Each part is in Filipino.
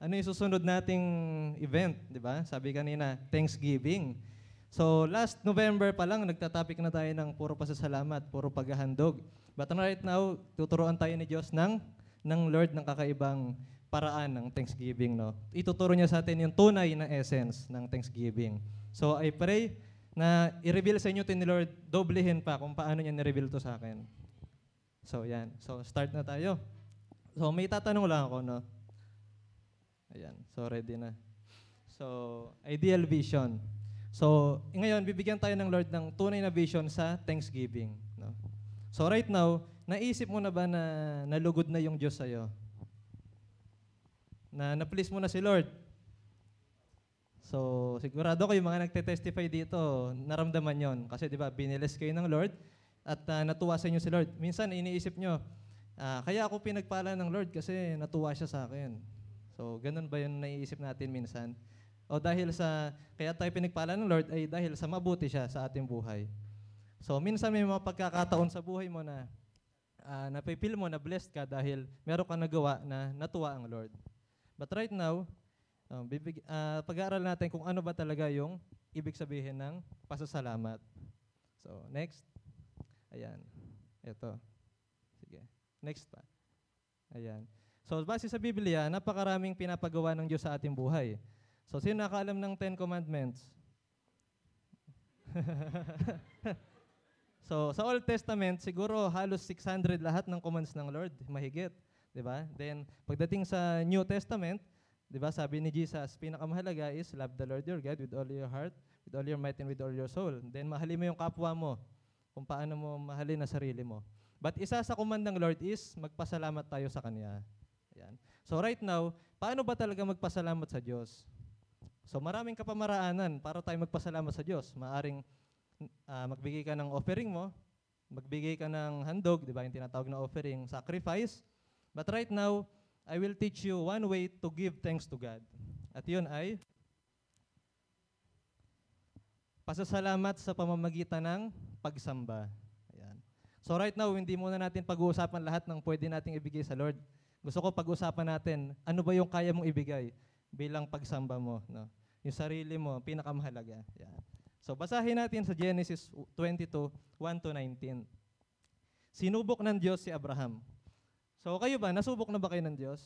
ano yung susunod nating event, di ba? Sabi kanina, Thanksgiving. So last November pa lang, nagtatopic na tayo ng puro pasasalamat, puro paghahandog. But right now, tuturuan tayo ni Diyos ng, ng Lord ng kakaibang paraan ng Thanksgiving. No? Ituturo niya sa atin yung tunay na essence ng Thanksgiving. So I pray na i-reveal sa inyo ito ni Lord, doblehin pa kung paano niya ni-reveal to sa akin. So yan. So start na tayo. So may tatanong lang ako, no? Ayan. So ready na. So ideal vision. So ngayon bibigyan tayo ng Lord ng tunay na vision sa Thanksgiving, no? So right now, naisip mo na ba na nalugod na yung Diyos sa'yo? Na na-please mo na si Lord? So, sigurado ko yung mga nagte-testify dito, naramdaman yon Kasi di ba, binilis kayo ng Lord at uh, natuwa sa inyo si Lord. Minsan, iniisip nyo, uh, kaya ako pinagpala ng Lord kasi natuwa siya sa akin. So, ganun ba yung naiisip natin minsan? O dahil sa, kaya tayo pinagpala ng Lord ay dahil sa mabuti siya sa ating buhay. So, minsan may mga pagkakataon sa buhay mo na uh, napipil mo na blessed ka dahil meron kang nagawa na natuwa ang Lord. But right now, Um, bibig, uh, pag-aaral natin kung ano ba talaga yung ibig sabihin ng pasasalamat. So, next. Ayan. Ito. Sige. Next pa. Ayan. So, base sa Biblia, napakaraming pinapagawa ng Diyos sa ating buhay. So, sino nakaalam ng Ten Commandments? so, sa Old Testament, siguro halos 600 lahat ng commands ng Lord, mahigit. 'di ba? Then, pagdating sa New Testament, Di ba sabi ni Jesus, pinakamahalaga is love the Lord your God with all your heart, with all your might, and with all your soul. Then mahalin mo yung kapwa mo, kung paano mo mahalin na sarili mo. But isa sa command ng Lord is magpasalamat tayo sa Kanya. Ayan. So right now, paano ba talaga magpasalamat sa Diyos? So maraming kapamaraanan para tayo magpasalamat sa Diyos. Maaring uh, magbigay ka ng offering mo, magbigay ka ng handog, di ba, yung tinatawag na offering, sacrifice. But right now, I will teach you one way to give thanks to God. At yun ay pasasalamat sa pamamagitan ng pagsamba. Ayan. So right now, hindi muna natin pag-uusapan lahat ng pwede nating ibigay sa Lord. Gusto ko pag-usapan natin, ano ba yung kaya mong ibigay bilang pagsamba mo. No? Yung sarili mo, pinakamahalaga. Ayan. So basahin natin sa Genesis 22, 1 to 19. Sinubok ng Diyos si Abraham. So kayo ba, nasubok na ba kayo ng Diyos?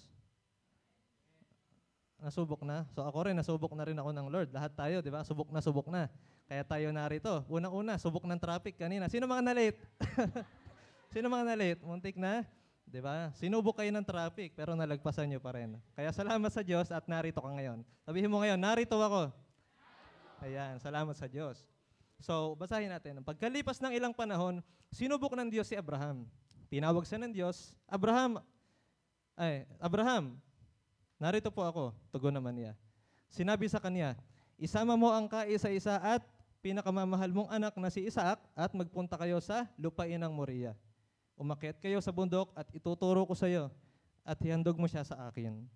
Nasubok na? So ako rin, nasubok na rin ako ng Lord. Lahat tayo, di ba? Subok na, subok na. Kaya tayo narito. Unang-una, subok ng traffic kanina. Sino mga na-late? Sino mga na-late? Muntik na? Di ba? Sinubok kayo ng traffic, pero nalagpasan nyo pa rin. Kaya salamat sa Diyos at narito ka ngayon. Sabihin mo ngayon, narito ako. Ayan, salamat sa Diyos. So, basahin natin. Pagkalipas ng ilang panahon, sinubok ng Diyos si Abraham. Tinawag siya ng Diyos, Abraham, ay, Abraham, narito po ako, tugon naman niya. Sinabi sa kanya, isama mo ang kaisa-isa at pinakamamahal mong anak na si Isaac at magpunta kayo sa lupain ng Moria. Umakyat kayo sa bundok at ituturo ko sa iyo at hihandog mo siya sa akin.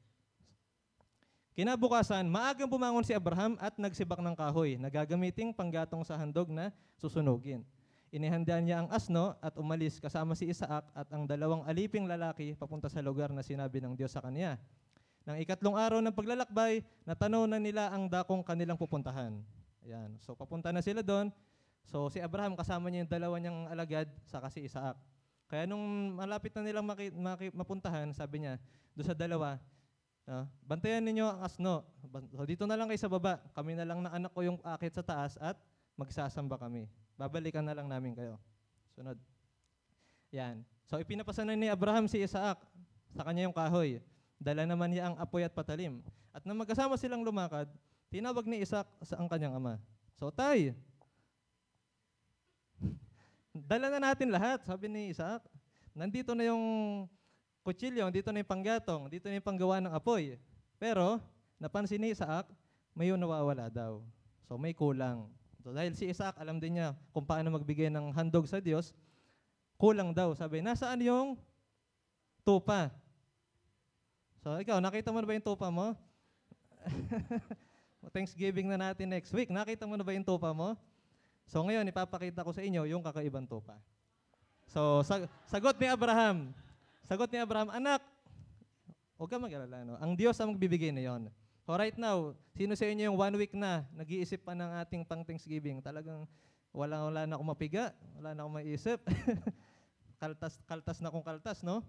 Kinabukasan, maagang bumangon si Abraham at nagsibak ng kahoy na gagamiting panggatong sa handog na susunugin. Inihanda niya ang asno at umalis kasama si Isaac at ang dalawang aliping lalaki papunta sa lugar na sinabi ng Diyos sa kanya. Nang ikatlong araw ng paglalakbay, natanaw na nila ang dakong kanilang pupuntahan. Ayan. So papunta na sila doon. So si Abraham kasama niya yung dalawa niyang alagad saka si Isaac. Kaya nung malapit na nilang maki, maki, mapuntahan, sabi niya, doon sa dalawa, uh, bantayan ninyo ang asno. So dito na lang kayo sa baba. Kami na lang na anak ko yung akit sa taas at magsasamba kami. Babalikan na lang namin kayo. Sunod. Yan. So ipinapasanan ni Abraham si Isaac sa kanya yung kahoy. Dala naman niya ang apoy at patalim. At nang magkasama silang lumakad, tinawag ni Isaac sa ang kanyang ama. So tay, dala na natin lahat, sabi ni Isaac. Nandito na yung kutsilyo, dito na yung panggatong, dito na yung panggawa ng apoy. Pero, napansin ni Isaac, may nawawala daw. So may kulang. So dahil si Isaac, alam din niya kung paano magbigay ng handog sa Diyos, kulang daw. Sabi, nasaan yung tupa? So ikaw, nakita mo na ba yung tupa mo? Thanksgiving na natin next week. Nakita mo na ba yung tupa mo? So ngayon, ipapakita ko sa inyo yung kakaibang tupa. So sag- sagot ni Abraham. Sagot ni Abraham, anak, huwag ka mag-alala. No? Ang Diyos ang magbibigay na yon. So right now, sino sa inyo yung one week na nag-iisip pa ng ating pang Thanksgiving? Talagang wala, wala na akong mapiga, wala na akong maisip. kaltas, kaltas na kung kaltas, no?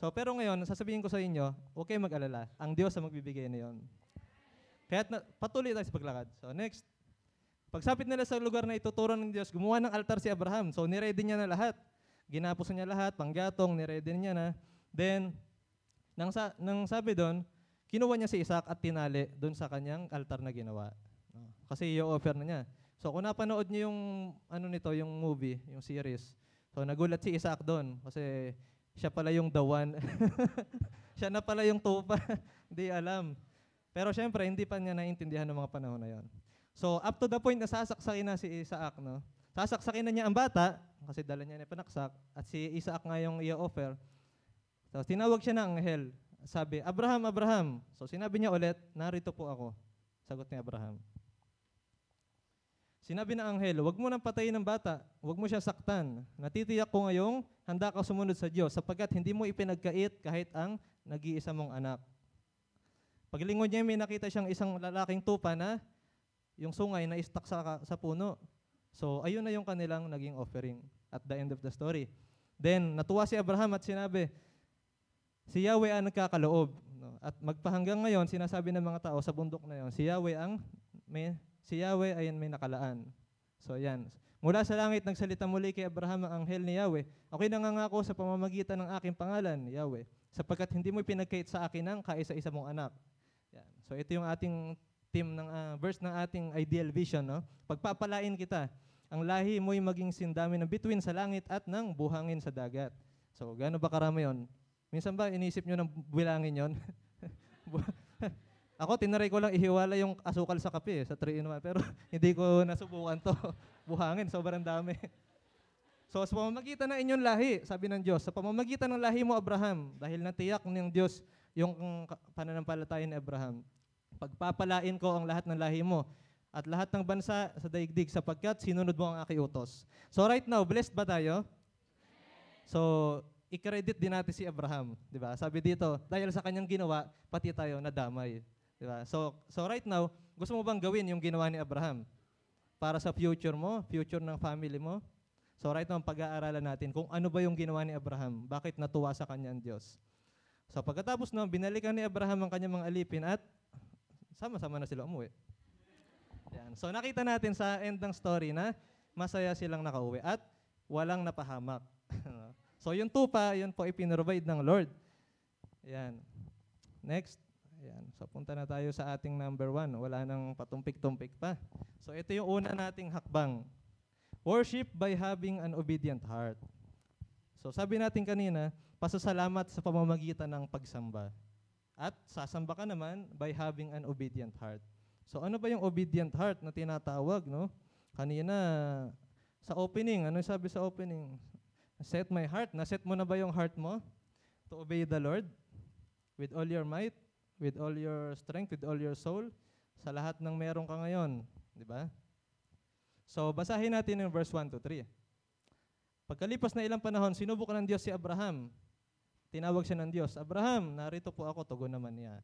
So, pero ngayon, sasabihin ko sa inyo, kayong mag-alala. Ang Diyos ang magbibigay na yon. Kaya na, patuloy tayo sa paglakad. So, next. Pagsapit nila sa lugar na ituturo ng Diyos, gumawa ng altar si Abraham. So, niready niya na lahat. Ginapos niya lahat, panggatong, niready niya na. Then, nang, sa, nang sabi doon, kinuha niya si Isaac at tinali doon sa kanyang altar na ginawa. Kasi i-offer na niya. So, kung napanood niyo yung, ano nito, yung movie, yung series, so, nagulat si Isaac doon. Kasi, siya pala yung the one. siya na pala yung tupa. Hindi alam. Pero syempre, hindi pa niya naintindihan ng mga panahon na yon. So, up to the point na sasaksakin na si Isaac, no? Sasaksakin na niya ang bata, kasi dala niya na panaksak, at si Isaac nga yung i-offer. So, tinawag siya ng anghel. Sabi, Abraham, Abraham. So, sinabi niya ulit, narito po ako. Sagot ni Abraham. Sinabi ng anghel, huwag mo nang patayin ng bata, huwag mo siya saktan. Natitiyak ko ngayong handa ka sumunod sa Diyos sapagkat hindi mo ipinagkait kahit ang nag-iisa mong anak. Paglingon niya, may nakita siyang isang lalaking tupa na yung sungay na istak sa, sa puno. So, ayun na yung kanilang naging offering at the end of the story. Then, natuwa si Abraham at sinabi, si Yahweh ang nagkakaloob. No? At magpahanggang ngayon, sinasabi ng mga tao sa bundok na yon, si Yahweh ang may Si Yahweh ay may nakalaan. So yan. Mula sa langit, nagsalita muli kay Abraham ang anghel ni Yahweh. Ako'y nangangako sa pamamagitan ng aking pangalan, Yahweh, sapagkat hindi mo pinagkait sa akin ang kaisa-isa mong anak. Yan. So ito yung ating team ng uh, verse ng ating ideal vision. No? Pagpapalain kita, ang lahi mo'y maging sindami ng bituin sa langit at ng buhangin sa dagat. So, gaano ba karami yon? Minsan ba inisip nyo ng bilangin yon? Ako, tinaray ko lang ihiwala yung asukal sa kape, eh, sa 3 in 1. Pero hindi ko nasubukan to. Buhangin, sobrang dami. So, sa pamamagitan ng inyong lahi, sabi ng Diyos, sa pamamagitan ng lahi mo, Abraham, dahil natiyak ng Diyos yung pananampalataya ni Abraham, pagpapalain ko ang lahat ng lahi mo at lahat ng bansa sa daigdig sapagkat sinunod mo ang aking utos. So right now, blessed ba tayo? So, i-credit din natin si Abraham, di ba? Sabi dito, dahil sa kanyang ginawa, pati tayo nadamay. Diba? So, so right now, gusto mo bang gawin yung ginawa ni Abraham? Para sa future mo, future ng family mo? So right now, pag-aaralan natin kung ano ba yung ginawa ni Abraham, bakit natuwa sa kanya ang Diyos. So pagkatapos na, binalikan ni Abraham ang kanyang mga alipin at sama-sama na sila umuwi. Yan. So nakita natin sa end ng story na masaya silang nakauwi at walang napahamak. so yung tupa, yun po ipinrovide ng Lord. Yan. Next. Ayan. So punta na tayo sa ating number one. Wala nang patumpik-tumpik pa. So ito yung una nating hakbang. Worship by having an obedient heart. So sabi natin kanina, pasasalamat sa pamamagitan ng pagsamba. At sasamba ka naman by having an obedient heart. So ano ba yung obedient heart na tinatawag, no? Kanina sa opening, ano sabi sa opening? Set my heart. Naset mo na ba yung heart mo to obey the Lord with all your might? with all your strength, with all your soul, sa lahat ng meron ka ngayon. Di ba? So, basahin natin yung verse 1 to 3. Pagkalipas na ilang panahon, sinubukan ng Diyos si Abraham. Tinawag siya ng Diyos, Abraham, narito po ako, tugon naman niya.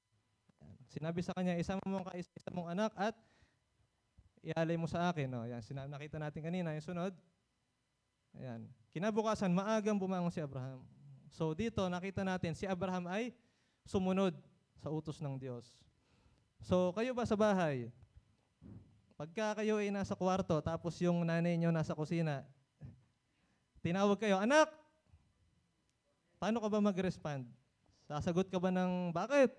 Sinabi sa kanya, isama mo ang kaisa mong anak at ialay mo sa akin. No? Yan, sinabi, nakita natin kanina, yung sunod. Ayan. Kinabukasan, maagang bumangon si Abraham. So dito, nakita natin, si Abraham ay sumunod sa utos ng Diyos. So, kayo ba sa bahay? Pagka kayo ay nasa kwarto, tapos yung nanay niyo nasa kusina, tinawag kayo, anak! Paano ka ba mag-respond? Sasagot ka ba ng, bakit?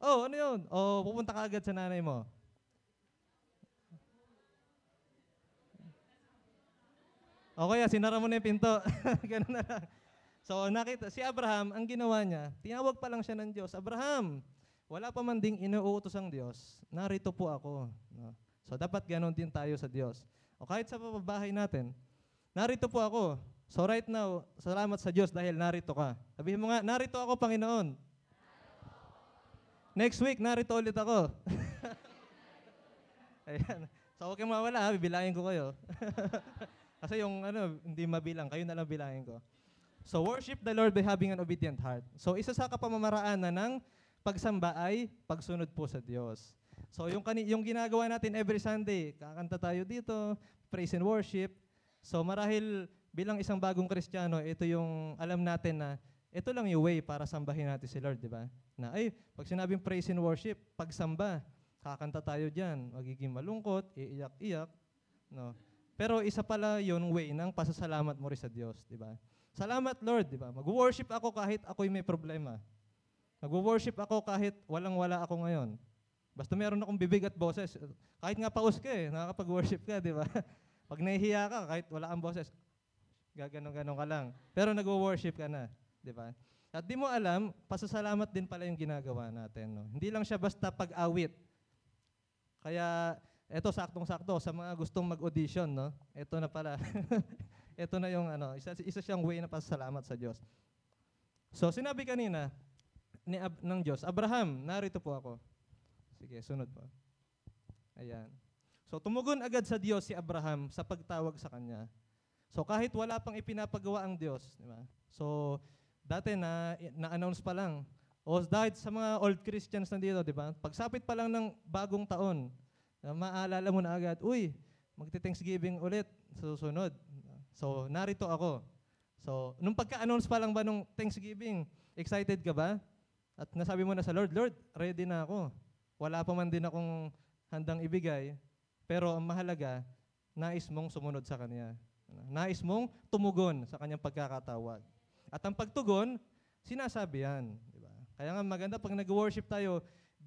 Oh, ano yun? O pupunta ka agad sa nanay mo? O kaya, sinara mo na yung pinto. Ganun na lang. So nakita, si Abraham, ang ginawa niya, tinawag pa lang siya ng Diyos, Abraham, wala pa man ding inuutos ang Diyos, narito po ako. No? So dapat ganon din tayo sa Diyos. O kahit sa pabahay natin, narito po ako. So right now, salamat sa Diyos dahil narito ka. Sabihin mo nga, narito ako, Panginoon. Next week, narito ulit ako. Ayan. So huwag kayong mawala ha, bibilangin ko kayo. Kasi yung ano, hindi mabilang, kayo na lang bilangin ko. So worship the Lord by having an obedient heart. So isa sa kapamamaraan na ng pagsamba ay pagsunod po sa Diyos. So yung, kani- yung ginagawa natin every Sunday, kakanta tayo dito, praise and worship. So marahil bilang isang bagong Kristiyano, ito yung alam natin na ito lang yung way para sambahin natin si Lord, di ba? Na ay, pag sinabing praise and worship, pagsamba, kakanta tayo diyan, magiging malungkot, iiyak-iyak, no? Pero isa pala yung way ng pasasalamat mo rin sa Diyos, di ba? Salamat Lord, di ba? Mag-worship ako kahit ako'y may problema. Mag-worship ako kahit walang-wala ako ngayon. Basta meron akong bibig at boses. Kahit nga paus ka eh, nakakapag-worship ka, di ba? Pag nahihiya ka, kahit wala kang boses, gaganon-ganon ka lang. Pero nag-worship ka na, di ba? At di mo alam, pasasalamat din pala yung ginagawa natin. No? Hindi lang siya basta pag-awit. Kaya, eto saktong-sakto, sa mga gustong mag-audition, no? Ito na pala. ito na yung ano, isa, isa siyang way na pasasalamat sa Diyos. So, sinabi kanina ni Ab- ng Diyos, Abraham, narito po ako. Sige, sunod po. Ayan. So, tumugon agad sa Diyos si Abraham sa pagtawag sa kanya. So, kahit wala pang ipinapagawa ang Diyos, di ba? So, dati na, na-announce pa lang. O dahil sa mga old Christians na dito, di ba? Pagsapit pa lang ng bagong taon, na maalala mo na agad, uy, magti-thanksgiving ulit sa susunod. So, narito ako. So, nung pagka-announce pa lang ba nung Thanksgiving, excited ka ba? At nasabi mo na sa Lord, Lord, ready na ako. Wala pa man din akong handang ibigay, pero ang mahalaga, nais mong sumunod sa Kanya. Nais mong tumugon sa Kanyang pagkakatawag. At ang pagtugon, sinasabi yan. Di ba? Kaya nga maganda pag nag-worship tayo,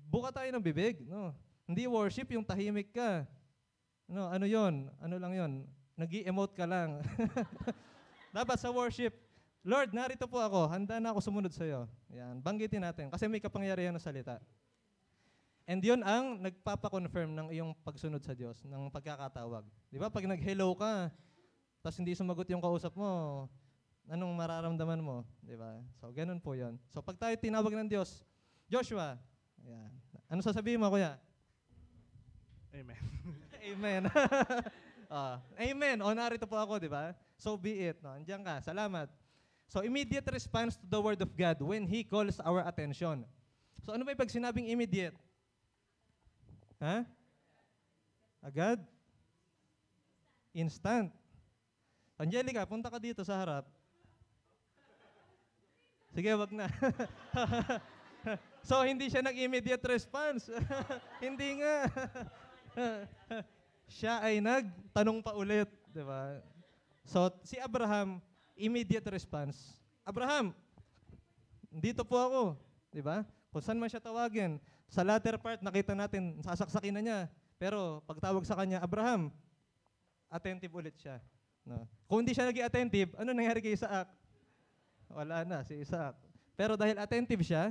buka tayo ng bibig. No? Hindi worship yung tahimik ka. No, ano yon? Ano lang yon? nag emote ka lang. Dapat sa worship, Lord, narito po ako. Handa na ako sumunod sa iyo. Yan, banggitin natin kasi may kapangyarihan na salita. And yun ang nagpapa-confirm ng iyong pagsunod sa Diyos, ng pagkakatawag. Di ba? Pag nag-hello ka, tapos hindi sumagot yung kausap mo, anong mararamdaman mo? Di ba? So, ganun po yon. So, pag tayo tinawag ng Diyos, Joshua, yan. ano sasabihin mo, kuya? Amen. Amen. Ah, amen. O, narito po ako, di ba? So be it. No? Andiyan ka. Salamat. So, immediate response to the Word of God when He calls our attention. So, ano ba yung pag sinabing immediate? Ha? Agad? Instant. Angelica, punta ka dito sa harap. Sige, wag na. so, hindi siya nag-immediate response. hindi nga. siya ay nagtanong pa ulit, di ba? So, si Abraham, immediate response. Abraham, dito po ako, di ba? Kung saan man siya tawagin. Sa latter part, nakita natin, sasaksakin na niya. Pero pagtawag sa kanya, Abraham, attentive ulit siya. No? Kung hindi siya naging attentive, ano nangyari kay Isaac? Wala na, si Isaac. Pero dahil attentive siya,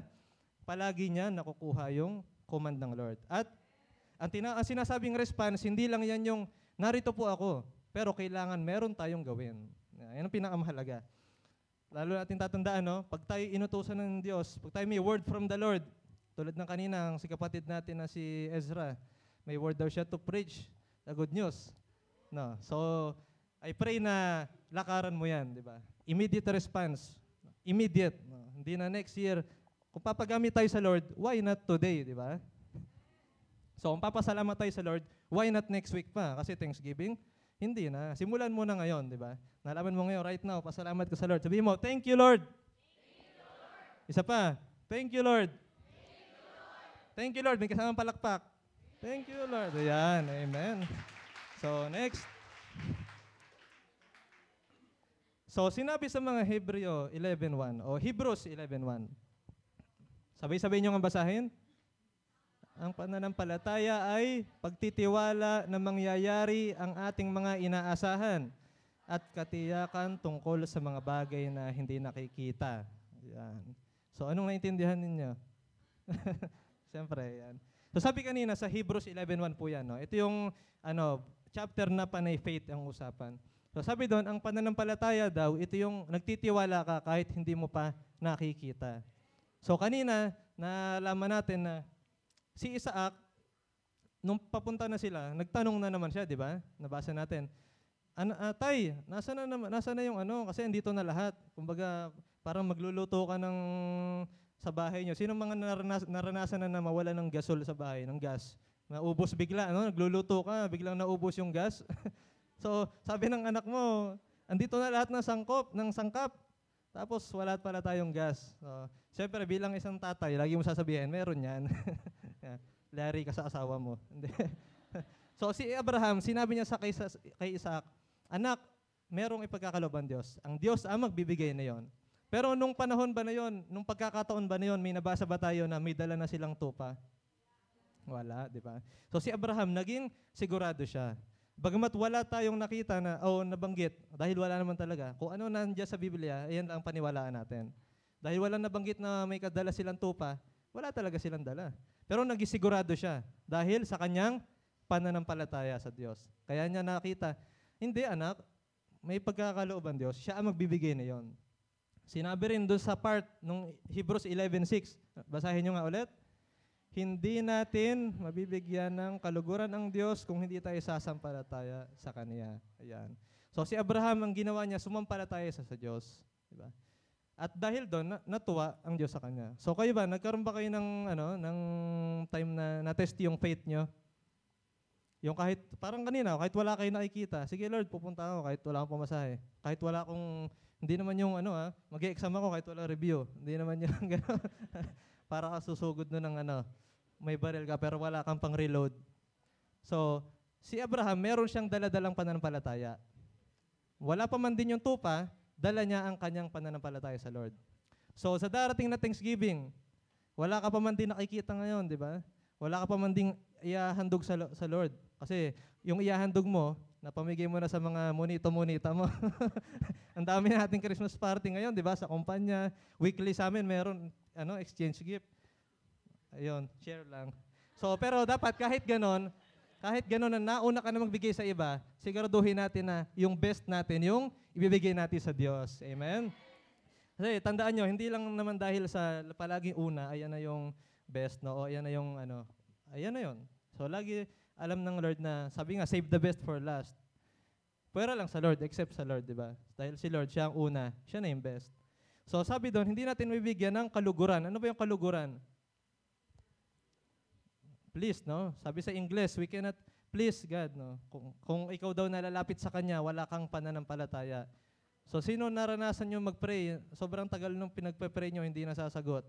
palagi niya nakukuha yung command ng Lord. At ang, tina- ang sinasabing response, hindi lang yan yung, narito po ako, pero kailangan meron tayong gawin. Yan ang pinakamahalaga. Lalo natin tatandaan, no? pag tayo inutusan ng Diyos, pag tayo may word from the Lord, tulad ng kanina, ang si kapatid natin na si Ezra, may word daw siya to preach the good news. No? So, I pray na lakaran mo yan, di ba? Immediate response. Immediate. No? Hindi na next year. Kung papagamit tayo sa Lord, why not today, di ba? So, kung papasalamat tayo sa Lord, why not next week pa? Kasi Thanksgiving, hindi na. Simulan mo na ngayon, di ba? Nalaman mo ngayon, right now, pasalamat ka sa Lord. Sabihin mo, thank you, Lord. Thank you, Lord. Isa pa, thank you, Lord. Thank you, Lord. Thank you, Lord. May kasamang palakpak. Thank you, Lord. Ayan, amen. So, next. So, sinabi sa mga Hebreo 11.1 o Hebrews 11.1. Sabay-sabay nyo nga basahin. Ang pananampalataya ay pagtitiwala na mangyayari ang ating mga inaasahan at katiyakan tungkol sa mga bagay na hindi nakikita. Yan. So, anong naintindihan ninyo? Siyempre, yan. So, sabi kanina sa Hebrews 11.1 po yan. No? Ito yung ano, chapter na panay faith ang usapan. So sabi doon, ang pananampalataya daw, ito yung nagtitiwala ka kahit hindi mo pa nakikita. So kanina, nalaman natin na si Isaac, nung papunta na sila, nagtanong na naman siya, di ba? Nabasa natin. Ano, uh, tay, nasa na, naman, nasa na yung ano? Kasi andito na lahat. Kumbaga, parang magluluto ka ng sa bahay nyo? Sino mga naranas, naranasan na na mawala ng gasol sa bahay, ng gas? Naubos bigla, ano? Nagluluto ka, biglang naubos yung gas. so, sabi ng anak mo, andito na lahat ng sangkop, ng sangkap. Tapos wala pala tayong gas. So, Siyempre, bilang isang tatay, lagi mo sasabihin, meron yan. Larry ka sa asawa mo. So si Abraham, sinabi niya sa kay, kay Isaac, Anak, merong ipagkakaloban Diyos. Ang Diyos ang magbibigay na yon. Pero nung panahon ba na yon, nung pagkakataon ba na yon, may nabasa ba tayo na may dala na silang tupa? Wala, di ba? So si Abraham, naging sigurado siya. Bagamat wala tayong nakita na, o nabanggit, dahil wala naman talaga, kung ano nandiyan sa Biblia, ayan ang paniwalaan natin. Dahil wala nabanggit na may kadala silang tupa, wala talaga silang dala. Pero nagisigurado siya dahil sa kanyang pananampalataya sa Diyos. Kaya niya nakita, hindi anak, may pagkakalooban Diyos, siya ang magbibigay na yon. Sinabi rin doon sa part ng Hebrews 11.6, basahin nyo nga ulit, hindi natin mabibigyan ng kaluguran ang Diyos kung hindi tayo sasampalataya sa Kanya. Ayan. So si Abraham, ang ginawa niya, sumampalataya sa, sa Diyos. Diba? At dahil doon, na- natuwa ang Diyos sa kanya. So kayo ba, nagkaroon ba kayo ng, ano, ng time na na-test yung faith nyo? Yung kahit, parang kanina, kahit wala kayo nakikita, sige Lord, pupunta ako kahit wala akong pamasahe. Kahit wala akong, hindi naman yung ano ah, mag-exam ako kahit wala review. Hindi naman yung gano'n. Para ka susugod nun ng ano, may baril ka pero wala kang pang reload. So, si Abraham, meron siyang daladalang pananampalataya. Wala pa man din yung tupa, dala niya ang kanyang pananampalataya sa Lord. So sa darating na Thanksgiving, wala ka pa man din nakikita ngayon, di ba? Wala ka pa man din iahandog sa, sa Lord. Kasi yung iahandog mo, napamigay mo na sa mga monito-monita mo. ang dami nating Christmas party ngayon, di ba? Sa kumpanya, weekly sa amin, meron ano, exchange gift. Ayun, share lang. So, pero dapat kahit ganon, kahit ganon na nauna ka na magbigay sa iba, siguraduhin natin na yung best natin, yung ibibigay natin sa Diyos. Amen? Kasi tandaan nyo, hindi lang naman dahil sa palaging una, ayan na yung best, no? O ayan na yung ano, ayan na yun. So lagi alam ng Lord na, sabi nga, save the best for last. Pwera lang sa Lord, except sa Lord, di ba? Dahil si Lord, siya ang una, siya na yung best. So sabi doon, hindi natin mabibigyan ng kaluguran. Ano ba yung kaluguran? Please, no? Sabi sa English, we cannot please God, no? Kung, kung ikaw daw nalalapit sa Kanya, wala kang pananampalataya. So, sino naranasan nyo mag-pray? Sobrang tagal nung pinagpe-pray nyo, hindi nasasagot.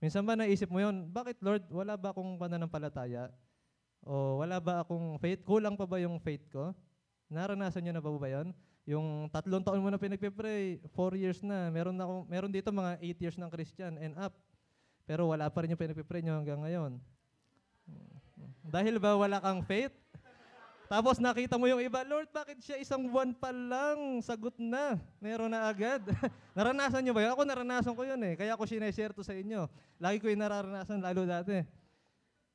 Minsan ba naisip mo yon? Bakit Lord, wala ba akong pananampalataya? O wala ba akong faith? Kulang pa ba yung faith ko? Naranasan nyo na ba ba yun? Yung tatlong taon mo na pinagpe-pray, four years na. Meron, na akong, meron dito mga eight years ng Christian and up. Pero wala pa rin yung pinagpe-pray nyo hanggang ngayon. Dahil ba wala kang faith? Tapos nakita mo yung iba, Lord, bakit siya isang buwan pa lang? Sagot na. Meron na agad. naranasan nyo ba yun? Ako naranasan ko yun eh. Kaya ako sineshare to sa inyo. Lagi ko yung nararanasan, lalo dati.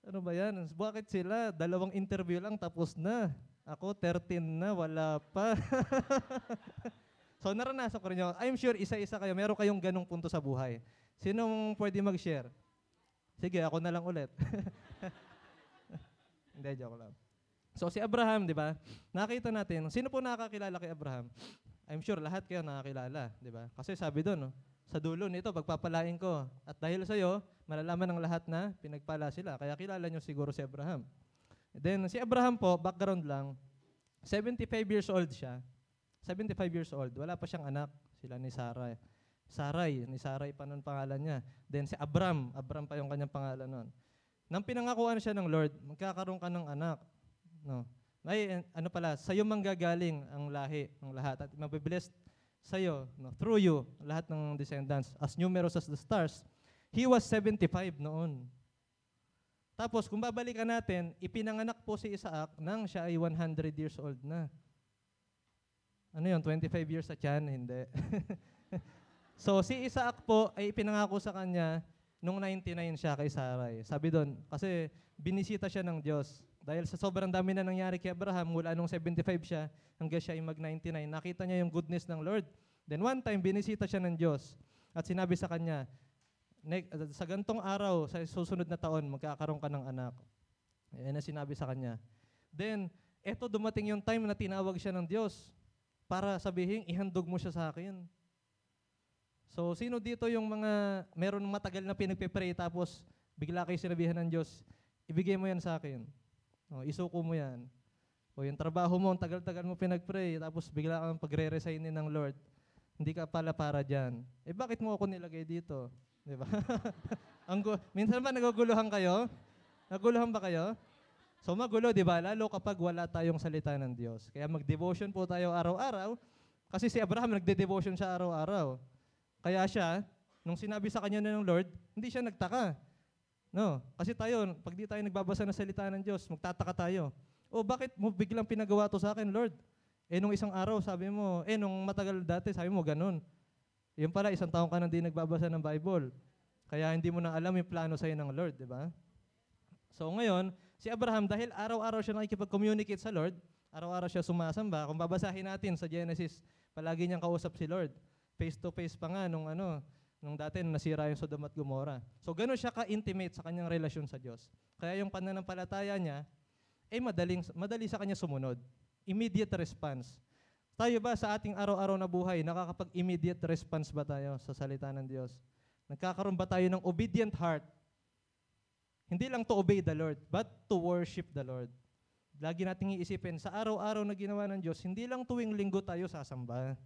Ano ba yan? Bakit sila? Dalawang interview lang, tapos na. Ako, 13 na, wala pa. so naranasan ko rin yun. I'm sure isa-isa kayo, meron kayong ganong punto sa buhay. Sinong pwede mag-share? Sige, ako na lang ulit. Hindi, joke lang. So si Abraham, di ba? Nakita natin, sino po nakakilala kay Abraham? I'm sure lahat kayo nakakilala, di ba? Kasi sabi doon, no, sa dulo nito, pagpapalain ko. At dahil sa iyo, malalaman ng lahat na pinagpala sila. Kaya kilala nyo siguro si Abraham. Then, si Abraham po, background lang, 75 years old siya. 75 years old. Wala pa siyang anak. Sila ni Sarai. Sarai, ni Sarai pa nun pangalan niya. Then si Abram, Abram pa yung kanyang pangalan nun. Nang pinangakuan siya ng Lord, magkakaroon ka ng anak. No. Ay, eh, ano pala, sa'yo manggagaling ang lahi ng lahat at mabiblessed sa'yo, no, through you, lahat ng descendants, as numerous as the stars. He was 75 noon. Tapos, kung babalikan natin, ipinanganak po si Isaac nang siya ay 100 years old na. Ano yun, 25 years sa tiyan? Hindi. so, si Isaac po ay ipinangako sa kanya nung 99 siya kay Sarai. Sabi doon, kasi binisita siya ng Diyos. Dahil sa sobrang dami na nangyari kay Abraham, mula nung 75 siya hanggang siya ay mag-99, nakita niya yung goodness ng Lord. Then one time, binisita siya ng Diyos at sinabi sa kanya, "Ne- sa gantong araw, sa susunod na taon, magkakaroon ka ng anak. Yan ang sinabi sa kanya. Then, eto dumating yung time na tinawag siya ng Diyos para sabihin, ihandog mo siya sa akin. So, sino dito yung mga meron matagal na pinagpe-pray tapos bigla kayo sinabihan ng Diyos, ibigay mo yan sa akin. O, isuko mo yan. O yung trabaho mo, ang tagal-tagal mo pinag-pray, tapos bigla kang pagre-resignin ng Lord, hindi ka pala para dyan. Eh bakit mo ako nilagay dito? Di ba? ang gu- Minsan ba naguguluhan kayo? Naguluhan ba kayo? So magulo, di ba? Lalo kapag wala tayong salita ng Diyos. Kaya mag-devotion po tayo araw-araw. Kasi si Abraham nagde-devotion siya araw-araw. Kaya siya, nung sinabi sa kanya na ng Lord, hindi siya nagtaka. No, kasi tayo, pag di tayo nagbabasa ng salita ng Diyos, magtataka tayo. O bakit mo biglang pinagawa to sa akin, Lord? Eh nung isang araw, sabi mo, eh nung matagal dati, sabi mo ganun. Yung pala, isang taong ka nang di nagbabasa ng Bible. Kaya hindi mo na alam yung plano sa'yo ng Lord, di ba? So ngayon, si Abraham, dahil araw-araw siya nakikipag-communicate sa Lord, araw-araw siya sumasamba, kung babasahin natin sa Genesis, palagi niyang kausap si Lord. Face to face pa nga nung ano, nung dati nasira yung Sodom at Gomorrah. So gano'n siya ka-intimate sa kanyang relasyon sa Diyos. Kaya yung pananampalataya niya, eh madaling, madali sa kanya sumunod. Immediate response. Tayo ba sa ating araw-araw na buhay, nakakapag-immediate response ba tayo sa salita ng Diyos? Nagkakaroon ba tayo ng obedient heart? Hindi lang to obey the Lord, but to worship the Lord. Lagi nating iisipin, sa araw-araw na ginawa ng Diyos, hindi lang tuwing linggo tayo sasamba.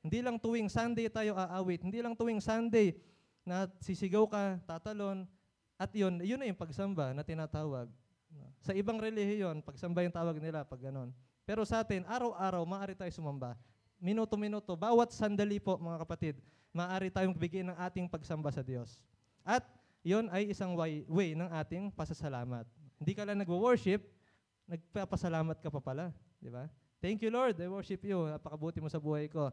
Hindi lang tuwing Sunday tayo aawit. Hindi lang tuwing Sunday na sisigaw ka, tatalon. At yun, yun na yung pagsamba na tinatawag. Sa ibang relihiyon, pagsamba yung tawag nila pag ganon. Pero sa atin, araw-araw, maaari tayo sumamba. Minuto-minuto, bawat sandali po, mga kapatid, maaari tayong bigyan ng ating pagsamba sa Diyos. At yun ay isang way, way ng ating pasasalamat. Hindi ka lang nagwo-worship, nagpapasalamat ka pa pala. Di ba? Thank you, Lord. I worship you. Napakabuti mo sa buhay ko.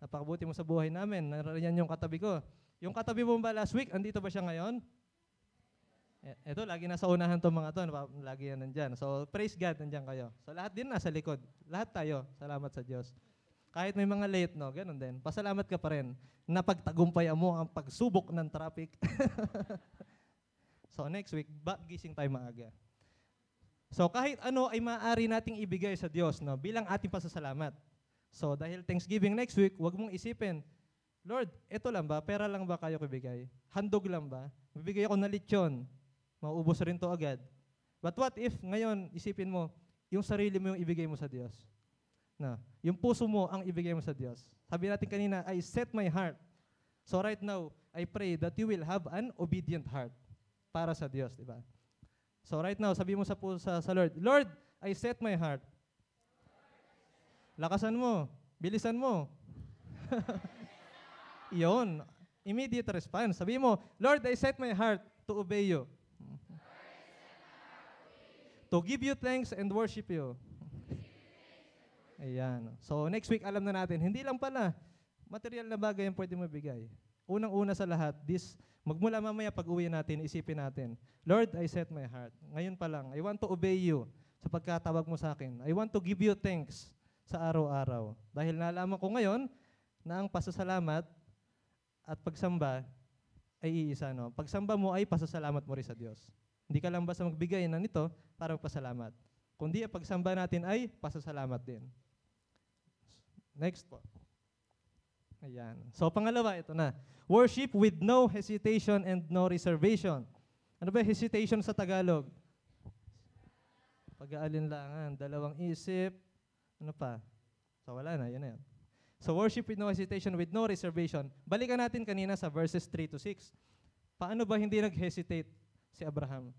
Napakabuti mo sa buhay namin. Nariyan yung katabi ko. Yung katabi mo ba last week, andito ba siya ngayon? E- Eto, lagi nasa unahan to mga to. Lagi yan nandyan. So, praise God, nandyan kayo. So, lahat din nasa likod. Lahat tayo. Salamat sa Diyos. Kahit may mga late, no? Ganun din. Pasalamat ka pa rin. Napagtagumpay mo ang pagsubok ng traffic. so, next week, ba, gising tayo maaga. So, kahit ano ay maaari nating ibigay sa Diyos, no? Bilang ating pasasalamat. So, dahil Thanksgiving next week, wag mong isipin, Lord, ito lang ba? Pera lang ba kayo ko ibigay? Handog lang ba? Bibigay ako na lechon. Mauubos rin to agad. But what if ngayon, isipin mo, yung sarili mo yung ibigay mo sa Diyos? Na, yung puso mo ang ibigay mo sa Diyos. Sabi natin kanina, I set my heart. So right now, I pray that you will have an obedient heart para sa Diyos, di ba? So right now, sabi mo sa, sa, sa Lord, Lord, I set my heart. Lakasan mo. Bilisan mo. Iyon. Immediate response. Sabi mo, Lord, I set my heart to obey you. To give you thanks and worship you. Ayan. So next week, alam na natin, hindi lang pala, material na bagay ang pwede mo bigay. Unang-una sa lahat, this, magmula mamaya pag uwi natin, isipin natin, Lord, I set my heart. Ngayon pa lang, I want to obey you sa pagkatawag mo sa akin. I want to give you thanks sa araw-araw. Dahil nalaman ko ngayon na ang pasasalamat at pagsamba ay iisa. No? Pagsamba mo ay pasasalamat mo rin sa Diyos. Hindi ka lang basta magbigay na nito para magpasalamat. Kundi ang pagsamba natin ay pasasalamat din. Next po. Ayan. So pangalawa, ito na. Worship with no hesitation and no reservation. Ano ba hesitation sa Tagalog? Pag-aalinlangan, dalawang isip, ano pa? So wala na, yan na yan. So worship with no hesitation, with no reservation. Balikan natin kanina sa verses 3 to 6. Paano ba hindi nag-hesitate si Abraham?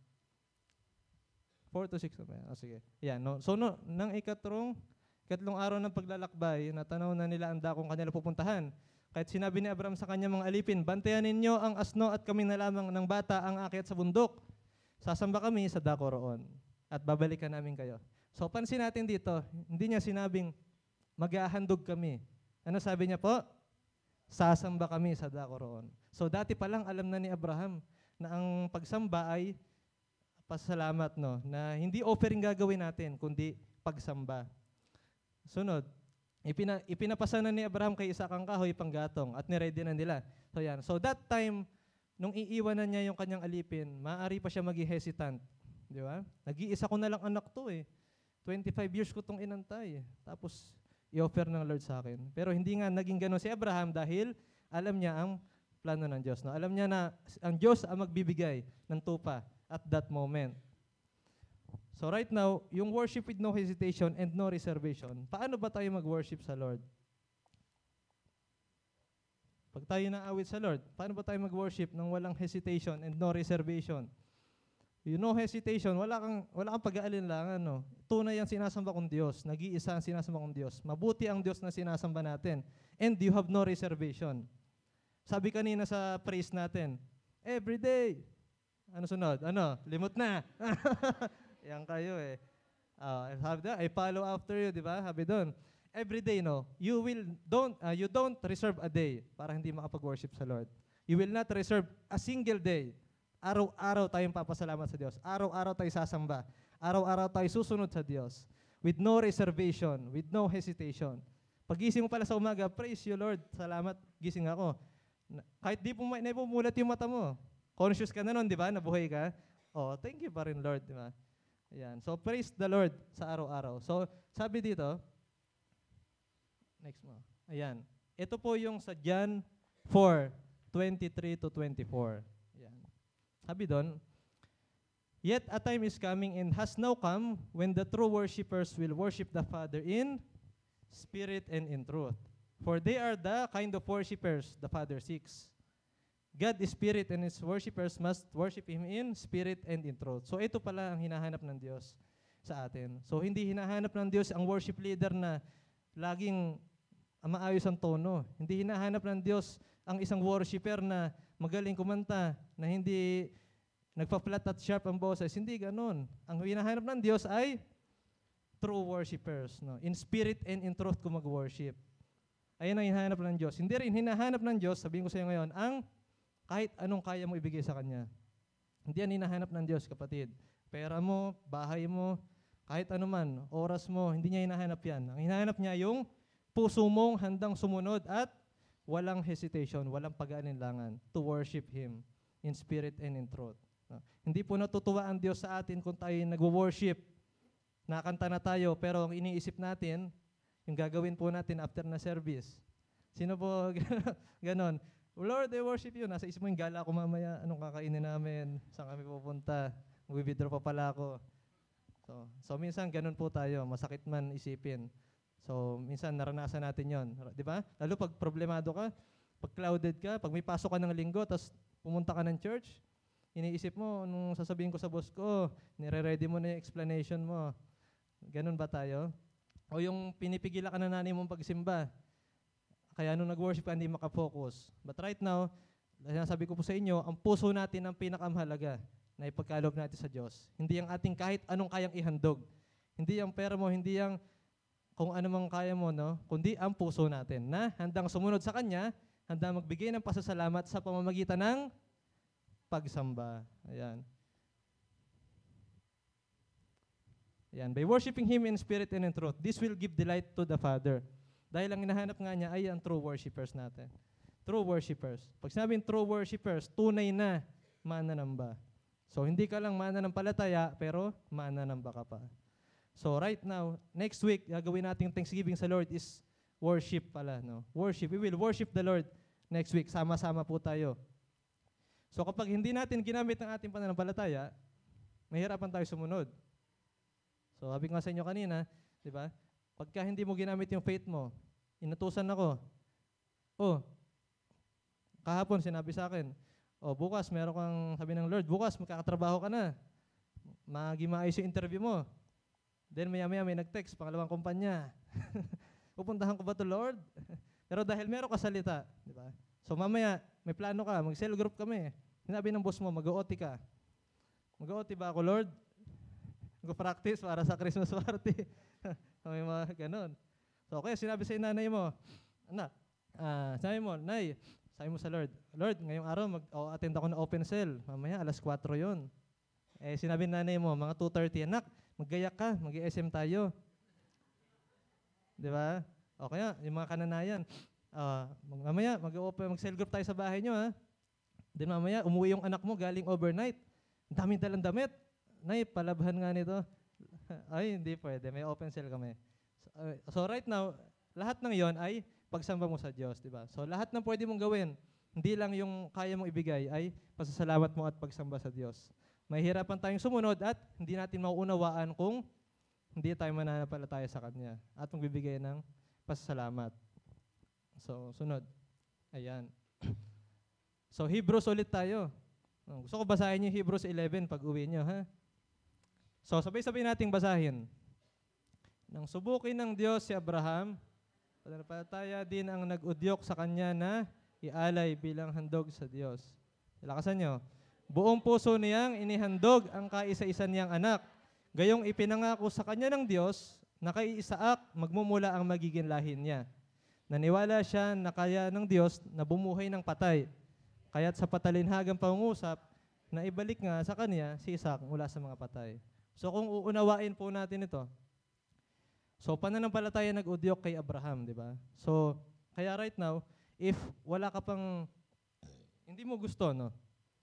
4 to 6 na? Oh, sige. Yan, no? So no, nang ikatrong, ikatlong araw ng paglalakbay, natanaw na nila ang dakong kanila pupuntahan. Kahit sinabi ni Abraham sa kanyang mga alipin, bantayan ninyo ang asno at kami na lamang ng bata ang akyat sa bundok. Sasamba kami sa dako roon at babalikan namin kayo. So pansin natin dito, hindi niya sinabing maghahandog kami. Ano sabi niya po? Sasamba kami sa dako roon. So dati pa lang alam na ni Abraham na ang pagsamba ay pasalamat no, na hindi offering gagawin natin kundi pagsamba. Sunod, ipina, ipinapasa na ni Abraham kay Isaac ang kahoy panggatong at niready na nila. So yan. So that time, nung iiwanan niya yung kanyang alipin, maaari pa siya maging hesitant. Di ba? Nag-iisa ko na lang anak to eh. 25 years ko tong inantay. Tapos, i-offer ng Lord sa akin. Pero hindi nga naging gano'n si Abraham dahil alam niya ang plano ng Diyos. No? Alam niya na ang Diyos ang magbibigay ng tupa at that moment. So right now, yung worship with no hesitation and no reservation, paano ba tayo mag-worship sa Lord? Pag tayo naawit sa Lord, paano ba tayo mag-worship nang walang hesitation and no reservation? You no hesitation, wala kang, wala kang pag-aalinlangan. No? Tunay ang sinasamba kong Diyos. Nag-iisa ang sinasamba kong Diyos. Mabuti ang Diyos na sinasamba natin. And you have no reservation. Sabi kanina sa praise natin, every day. Ano sunod? Ano? Limot na. Yan kayo eh. Uh, sabi doon, I follow after you, di ba? Sabi doon, every day, no, you will don't uh, you don't reserve a day para hindi makapag-worship sa Lord. You will not reserve a single day. Araw-araw tayong papasalamat sa Diyos. Araw-araw tayo sasamba. Araw-araw tayo susunod sa Diyos. With no reservation, with no hesitation. Pagising mo pala sa umaga, praise you Lord. Salamat, gising ako. Kahit di po may pumulat yung mata mo. Conscious ka na nun, di ba? Nabuhay ka. Oh, thank you pa rin Lord, di ba? Ayan. So praise the Lord sa araw-araw. So sabi dito, next mo. Ayan. Ito po yung sa John 4, 23 to 24. Doon, Yet a time is coming and has now come when the true worshippers will worship the Father in spirit and in truth. For they are the kind of worshippers the Father seeks. God is spirit and his worshippers must worship Him in spirit and in truth. So ito pala ang hinahanap ng Diyos sa atin. So hindi hinahanap ng Diyos ang worship leader na laging maayos ang tono. Hindi hinahanap ng Diyos ang isang worshipper na magaling kumanta, na hindi nagpa-flat at sharp ang boses. Hindi ganun. Ang hinahanap ng Diyos ay true worshipers. No? In spirit and in truth kung mag-worship. Ayan ang hinahanap ng Diyos. Hindi rin hinahanap ng Diyos, sabihin ko sa iyo ngayon, ang kahit anong kaya mo ibigay sa Kanya. Hindi yan hinahanap ng Diyos, kapatid. Pera mo, bahay mo, kahit ano man, oras mo, hindi niya hinahanap yan. Ang hinahanap niya yung puso mong handang sumunod at walang hesitation, walang pag-aalinlangan to worship Him in spirit and in truth. No? Hindi po natutuwa ang Diyos sa atin kung tayo nagwo-worship. Nakanta na tayo, pero ang iniisip natin, yung gagawin po natin after na service. Sino po ganon? Lord, I worship you. Nasa isip mo yung gala ko mamaya, anong kakainin namin, saan kami pupunta, mag-withdraw pa pala ako. So, so minsan ganun po tayo, masakit man isipin. So, minsan naranasan natin yon, di ba? Lalo pag problemado ka, pag clouded ka, pag may pasok ka ng linggo, tapos pumunta ka ng church, iniisip mo, nung sasabihin ko sa boss ko, nire-ready mo na yung explanation mo. Ganun ba tayo? O yung pinipigila ka na nanay mong pagsimba, kaya nung nag-worship ka, hindi makafocus. But right now, sabi ko po sa inyo, ang puso natin ang pinakamahalaga na ipagkaloob natin sa Diyos. Hindi ang ating kahit anong kayang ihandog. Hindi ang pera mo, hindi ang kung ano mang kaya mo, no? kundi ang puso natin na handang sumunod sa Kanya, handang magbigay ng pasasalamat sa pamamagitan ng pagsamba. Ayan. Ayan. By worshiping Him in spirit and in truth, this will give delight to the Father. Dahil ang hinahanap nga niya ay ang true worshipers natin. True worshipers. Pag sinabing true worshipers, tunay na mananamba. So, hindi ka lang mananampalataya, pero mananamba ka pa. So, right now, next week, gagawin natin Thanksgiving sa Lord is worship pala. No? Worship. We will worship the Lord next week. Sama-sama po tayo. So, kapag hindi natin ginamit ang ating pananampalataya, mahirapan tayo sumunod. So, sabi ko nga sa inyo kanina, di ba? Pagka hindi mo ginamit yung faith mo, inutusan ako. Oh, kahapon sinabi sa akin, oh, bukas meron kang, sabi ng Lord, bukas magkakatrabaho ka na. Magimaayos yung interview mo. Then maya-maya may nag-text, pangalawang kumpanya. Pupuntahan ko ba to Lord? Pero dahil meron ka salita, di ba? So mamaya, may plano ka, mag-cell group kami. Sinabi ng boss mo, mag-OT ka. Mag-OT ba ako, Lord? Mag-practice para sa Christmas party. may mga ganun. So, okay, sinabi sa nanay mo, anak, ah, sabi mo, Nay, sabi mo sa Lord, Lord, ngayong araw mag-attend ako ng open cell. Mamaya, alas 4 yon. Eh, sinabi nanay mo, mga 2.30, anak, maggayak ka, mag-SM tayo. Di ba? O kaya, yung mga kananayan, mag- mamaya, mag-open, mag-cell group tayo sa bahay nyo, ha? Then mamaya, umuwi yung anak mo galing overnight. Ang daming dalang damit. Nay, palabhan nga nito. Ay, hindi pwede. May open cell kami. So, uh, so right now, lahat ng yon ay pagsamba mo sa Diyos, di ba? So lahat ng pwede mong gawin, hindi lang yung kaya mong ibigay ay pasasalamat mo at pagsamba sa Diyos. Mahihirapan tayong sumunod at hindi natin mauunawaan kung hindi tayo mananampalataya sa Kanya at magbibigay ng pasasalamat. So, sunod. Ayan. So, Hebrews ulit tayo. Oh, Gusto ko basahin yung Hebrews 11 pag uwi nyo, ha? So, sabay-sabay nating basahin. Nang subukin ng Diyos si Abraham, pananampalataya din ang nag-udyok sa kanya na ialay bilang handog sa Diyos. Lakasan nyo. Buong puso niyang inihandog ang kaisa-isa niyang anak. Gayong ipinangako sa kanya ng Diyos na kay Isaac magmumula ang magiging lahi niya. Naniwala siya na kaya ng Diyos na bumuhay ng patay. Kaya't sa patalinhagang pangungusap, na ibalik nga sa kanya si Isaac mula sa mga patay. So kung uunawain po natin ito, so pananampalataya nag-udyok kay Abraham, di ba? So, kaya right now, if wala ka pang, hindi mo gusto, no?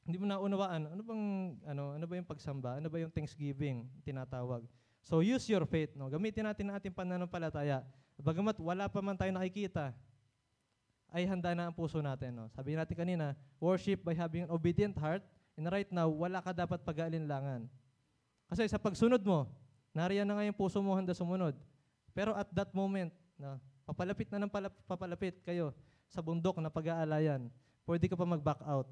Hindi mo naunawaan, ano bang, ano, ano ba yung pagsamba? Ano ba yung thanksgiving tinatawag? So use your faith, no? Gamitin natin ang ating pananampalataya. Bagamat wala pa man tayo nakikita, ay handa na ang puso natin. No? Sabi natin kanina, worship by having an obedient heart, and right now, wala ka dapat pag-aalinlangan. Kasi sa pagsunod mo, nariyan na nga yung puso mo handa sumunod. Pero at that moment, no, papalapit na ng palap- papalapit kayo sa bundok na pag-aalayan, pwede ka pa mag-back out.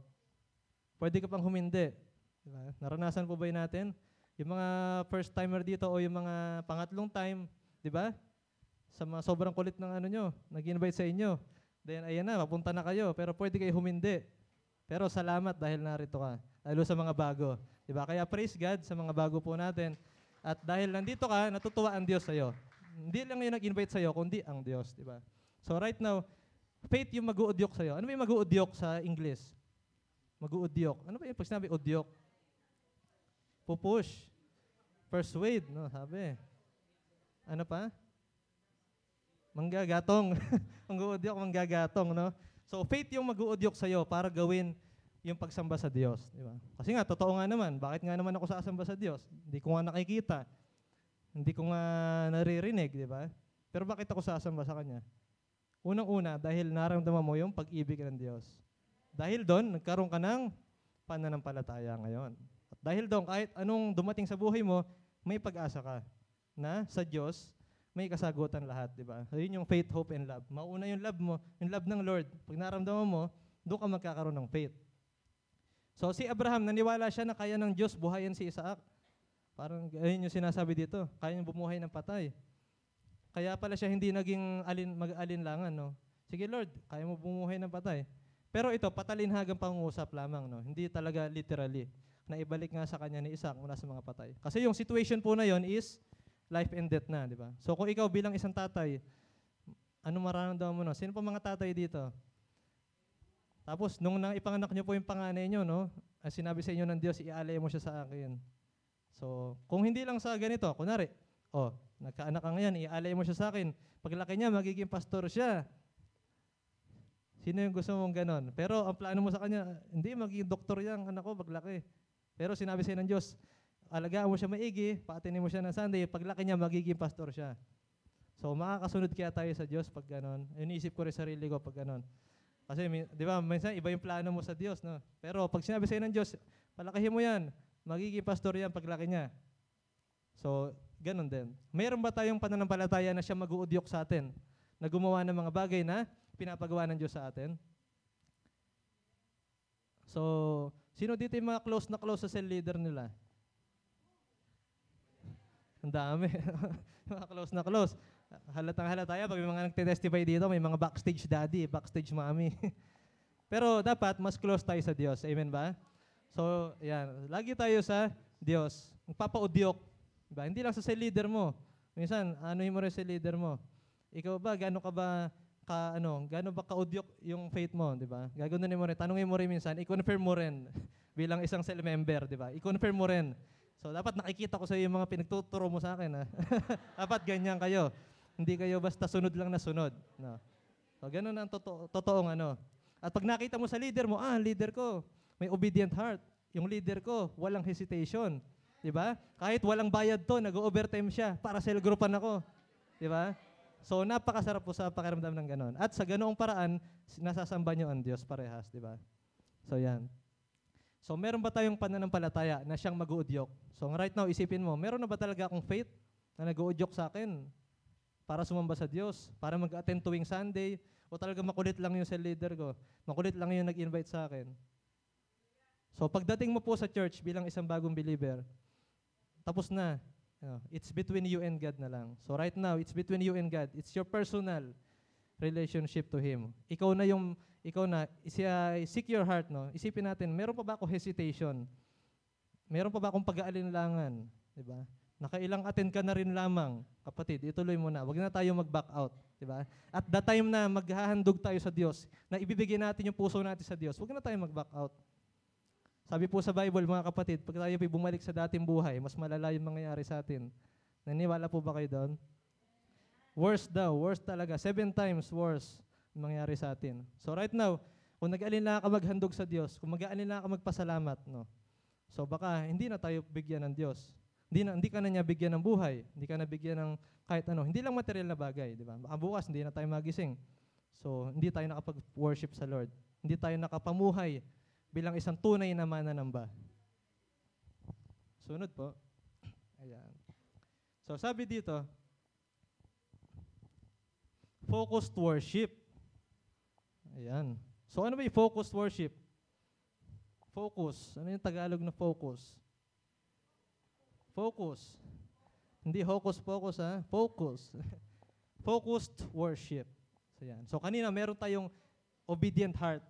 Pwede ka pang humindi. Diba? Naranasan po ba natin? Yung mga first timer dito o yung mga pangatlong time, di ba? Sa mga sobrang kulit ng ano nyo, nag-invite sa inyo. Then, ayan na, mapunta na kayo. Pero pwede kayo humindi. Pero salamat dahil narito ka. Lalo sa mga bago. Di ba? Kaya praise God sa mga bago po natin. At dahil nandito ka, natutuwa ang Diyos sa'yo. Hindi lang yung nag-invite sa'yo, kundi ang Diyos. Di ba? So right now, faith yung mag-uudyok sa'yo. Ano ba yung mag-uudyok sa English? Mag-uudyok. Ano ba yung pag sinabi udyok? Pupush. Persuade, no? Sabi. Ano pa? Manggagatong. Mag-uudyok, manggagatong, no? So, faith yung mag-uudyok sa'yo para gawin yung pagsamba sa Diyos. Di ba? Kasi nga, totoo nga naman, bakit nga naman ako sasamba sa Diyos? Hindi ko nga nakikita. Hindi ko nga naririnig, di ba? Pero bakit ako sasamba sa Kanya? Unang-una, dahil naramdaman mo yung pag-ibig ng Diyos. Dahil doon, nagkaroon ka ng pananampalataya ngayon. At dahil doon, kahit anong dumating sa buhay mo, may pag-asa ka na sa Diyos, may kasagutan lahat, di ba? So, yun yung faith, hope, and love. Mauna yung love mo, yung love ng Lord. Pag naramdaman mo, doon ka magkakaroon ng faith. So, si Abraham, naniwala siya na kaya ng Diyos buhayin si Isaac. Parang ayun yung sinasabi dito, kaya niyang bumuhay ng patay. Kaya pala siya hindi naging alin, mag-alinlangan, no? Sige Lord, kaya mo bumuhay ng patay. Pero ito, patalinhagang pangungusap lamang, no? Hindi talaga literally na ibalik nga sa kanya ni Isaac mula sa mga patay. Kasi yung situation po na yon is life and death na, di ba? So kung ikaw bilang isang tatay, ano mararamdaman mo no? Sino pa mga tatay dito? Tapos nung nang ipanganak niyo po yung panganay niyo, no? Ang sinabi sa inyo ng Diyos, ialay mo siya sa akin. So, kung hindi lang sa ganito, kunwari, oh, nagkaanak ka ngayon, ialay mo siya sa akin. Paglaki niya, magiging pastor siya. Sino yung gusto mong ganon? Pero ang plano mo sa kanya, hindi, magiging doktor yan, anak ko, paglaki. Pero sinabi sa'yo ng Diyos, alagaan mo siya maigi, paatinin mo siya ng Sunday, paglaki niya, magiging pastor siya. So, makakasunod kaya tayo sa Diyos pag ganon. Iniisip ko rin sarili ko pag ganon. Kasi, di ba, minsan iba yung plano mo sa Diyos, no? Pero pag sinabi sa'yo ng Diyos, palakihin mo yan, magiging pastor yan paglaki niya. So, ganun din. Mayroon ba tayong pananampalataya na siya mag-uudyok sa atin? Na gumawa ng mga bagay na pinapagawa ng Diyos sa atin? So, sino dito yung mga close na close sa cell leader nila? Ang dami. mga close na close. Halatang halata tayo pag may mga nagte-testify dito, may mga backstage daddy, backstage mommy. Pero dapat mas close tayo sa Diyos. Amen ba? So, yan. Lagi tayo sa Diyos. Magpapaudyok. Diba? Hindi lang sa cell leader mo. Minsan, ano mo rin sa leader mo? Ikaw ba, gaano ka ba ka ano, gaano ba kaudyok yung faith mo, 'di ba? Gagawin mo rin, tanungin mo rin minsan, i-confirm mo rin bilang isang cell member, 'di ba? I-confirm mo rin. So dapat nakikita ko sa iyo yung mga pinagtuturo mo sa akin, ha? dapat ganyan kayo. Hindi kayo basta sunod lang na sunod, no. So ganun ang totoo, totoong ano. At pag nakita mo sa leader mo, ah, leader ko, may obedient heart. Yung leader ko, walang hesitation. 'Di ba? Kahit walang bayad to, nag-overtime siya para cell groupan ako. 'Di ba? So napakasarap po sa pakiramdam ng ganon. At sa ganoong paraan, nasasamba nyo ang Diyos parehas, di ba? So yan. So meron ba tayong pananampalataya na siyang mag-uudyok? So right now, isipin mo, meron na ba talaga akong faith na nag-uudyok sa akin para sumamba sa Diyos, para mag-attend tuwing Sunday, o talaga makulit lang yung cell leader ko, makulit lang yung nag-invite sa akin. So pagdating mo po sa church bilang isang bagong believer, tapos na. It's between you and God na lang. So right now, it's between you and God. It's your personal relationship to Him. Ikaw na yung, ikaw na, siya, seek your heart, no? Isipin natin, meron pa ba ako hesitation? Meron pa ba akong pag-aalinlangan? Di ba? Nakailang attend ka na rin lamang, kapatid, ituloy mo na. Huwag na tayo mag-back out. Di ba? At the time na maghahandog tayo sa Diyos, na ibibigay natin yung puso natin sa Diyos, huwag na tayo mag-back out. Sabi po sa Bible, mga kapatid, pag tayo bumalik sa dating buhay, mas malala yung mangyayari sa atin. Naniwala po ba kayo doon? Worse daw, worse talaga. Seven times worse yung mangyayari sa atin. So right now, kung nag-alala ka maghandog sa Diyos, kung mag-alala ka magpasalamat, no? So baka hindi na tayo bigyan ng Diyos. Hindi, na, hindi ka na niya bigyan ng buhay. Hindi ka na bigyan ng kahit ano. Hindi lang material na bagay, di ba? Baka bukas hindi na tayo magising. So hindi tayo nakapag-worship sa Lord. Hindi tayo nakapamuhay bilang isang tunay na mananamba. Sunod po. Ayan. So sabi dito, focused worship. Ayan. So ano ba yung focused worship? Focus. Ano yung Tagalog na focus? Focus. Hindi hocus pocus ha. Focus. Focused worship. So yan. So kanina meron tayong obedient heart.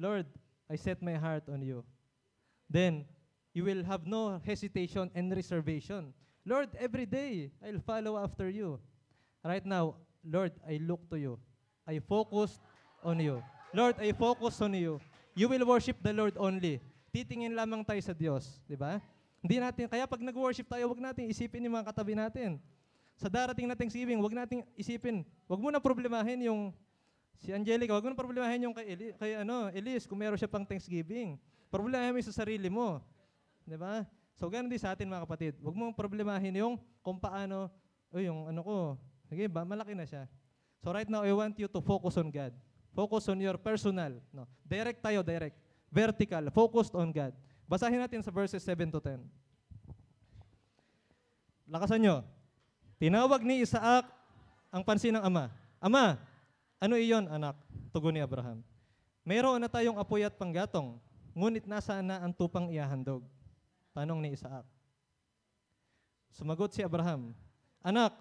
Lord, I set my heart on you. Then, you will have no hesitation and reservation. Lord, every day, I'll follow after you. Right now, Lord, I look to you. I focus on you. Lord, I focus on you. You will worship the Lord only. Titingin lamang tayo sa Diyos, di ba? Hindi natin, kaya pag nag-worship tayo, wag natin isipin yung mga katabi natin. Sa darating na Thanksgiving, wag nating isipin, wag mo na problemahin yung si Angelica, wag mo na problemahin yung kay, Eli, kay ano, Elise kung meron siya pang Thanksgiving. Problemahin mo yung sa sarili mo. 'Di ba? So ganun din sa atin mga kapatid. Wag mo problemahin yung kung paano, o yung ano ko, sige ba, malaki na siya. So right now, I want you to focus on God. Focus on your personal. No? Direct tayo, direct. Vertical, focused on God. Basahin natin sa verses 7 to 10. Lakasan nyo. Tinawag ni Isaac ang pansin ng ama. Ama, ano iyon, anak? Tugon ni Abraham. Mayroon na tayong apoy at panggatong, ngunit nasaan na ang tupang ihahandog? Tanong ni Isaac. Sumagot si Abraham, Anak,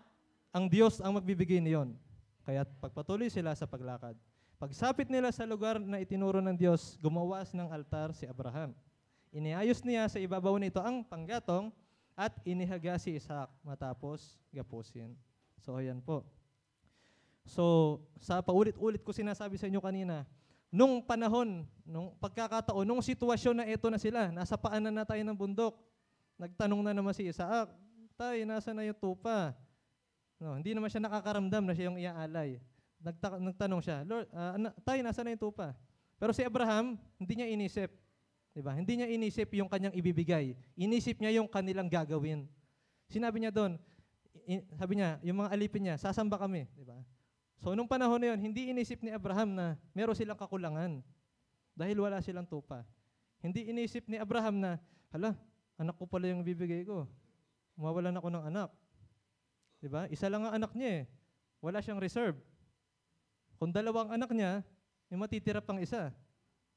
ang Diyos ang magbibigay niyon. Kaya't pagpatuloy sila sa paglakad. Pagsapit nila sa lugar na itinuro ng Diyos, gumawas ng altar si Abraham. Iniayos niya sa ibabaw nito ang panggatong at inihaga si Isaac matapos gapusin. So, ayan po. So, sa paulit-ulit ko sinasabi sa inyo kanina, nung panahon, nung pagkakataon, nung sitwasyon na ito na sila, nasa paanan na tayo ng bundok, nagtanong na naman si Isaac, Tay, nasa na yung tupa? No, hindi naman siya nakakaramdam na siya yung iaalay. Nagta- nagtanong siya, Lord, ah, ana- Tay, nasa na yung tupa? Pero si Abraham, hindi niya inisip. Di ba? Hindi niya inisip yung kanyang ibibigay. Inisip niya yung kanilang gagawin. Sinabi niya doon, sabi niya, yung mga alipin niya, sasamba kami. Di ba? So, nung panahon na yun, hindi inisip ni Abraham na meron silang kakulangan dahil wala silang tupa. Hindi inisip ni Abraham na, hala, anak ko pala yung bibigay ko. Mawalan ako ng anak. Di ba? Isa lang ang anak niya eh. Wala siyang reserve. Kung dalawang anak niya, may matitira pang isa.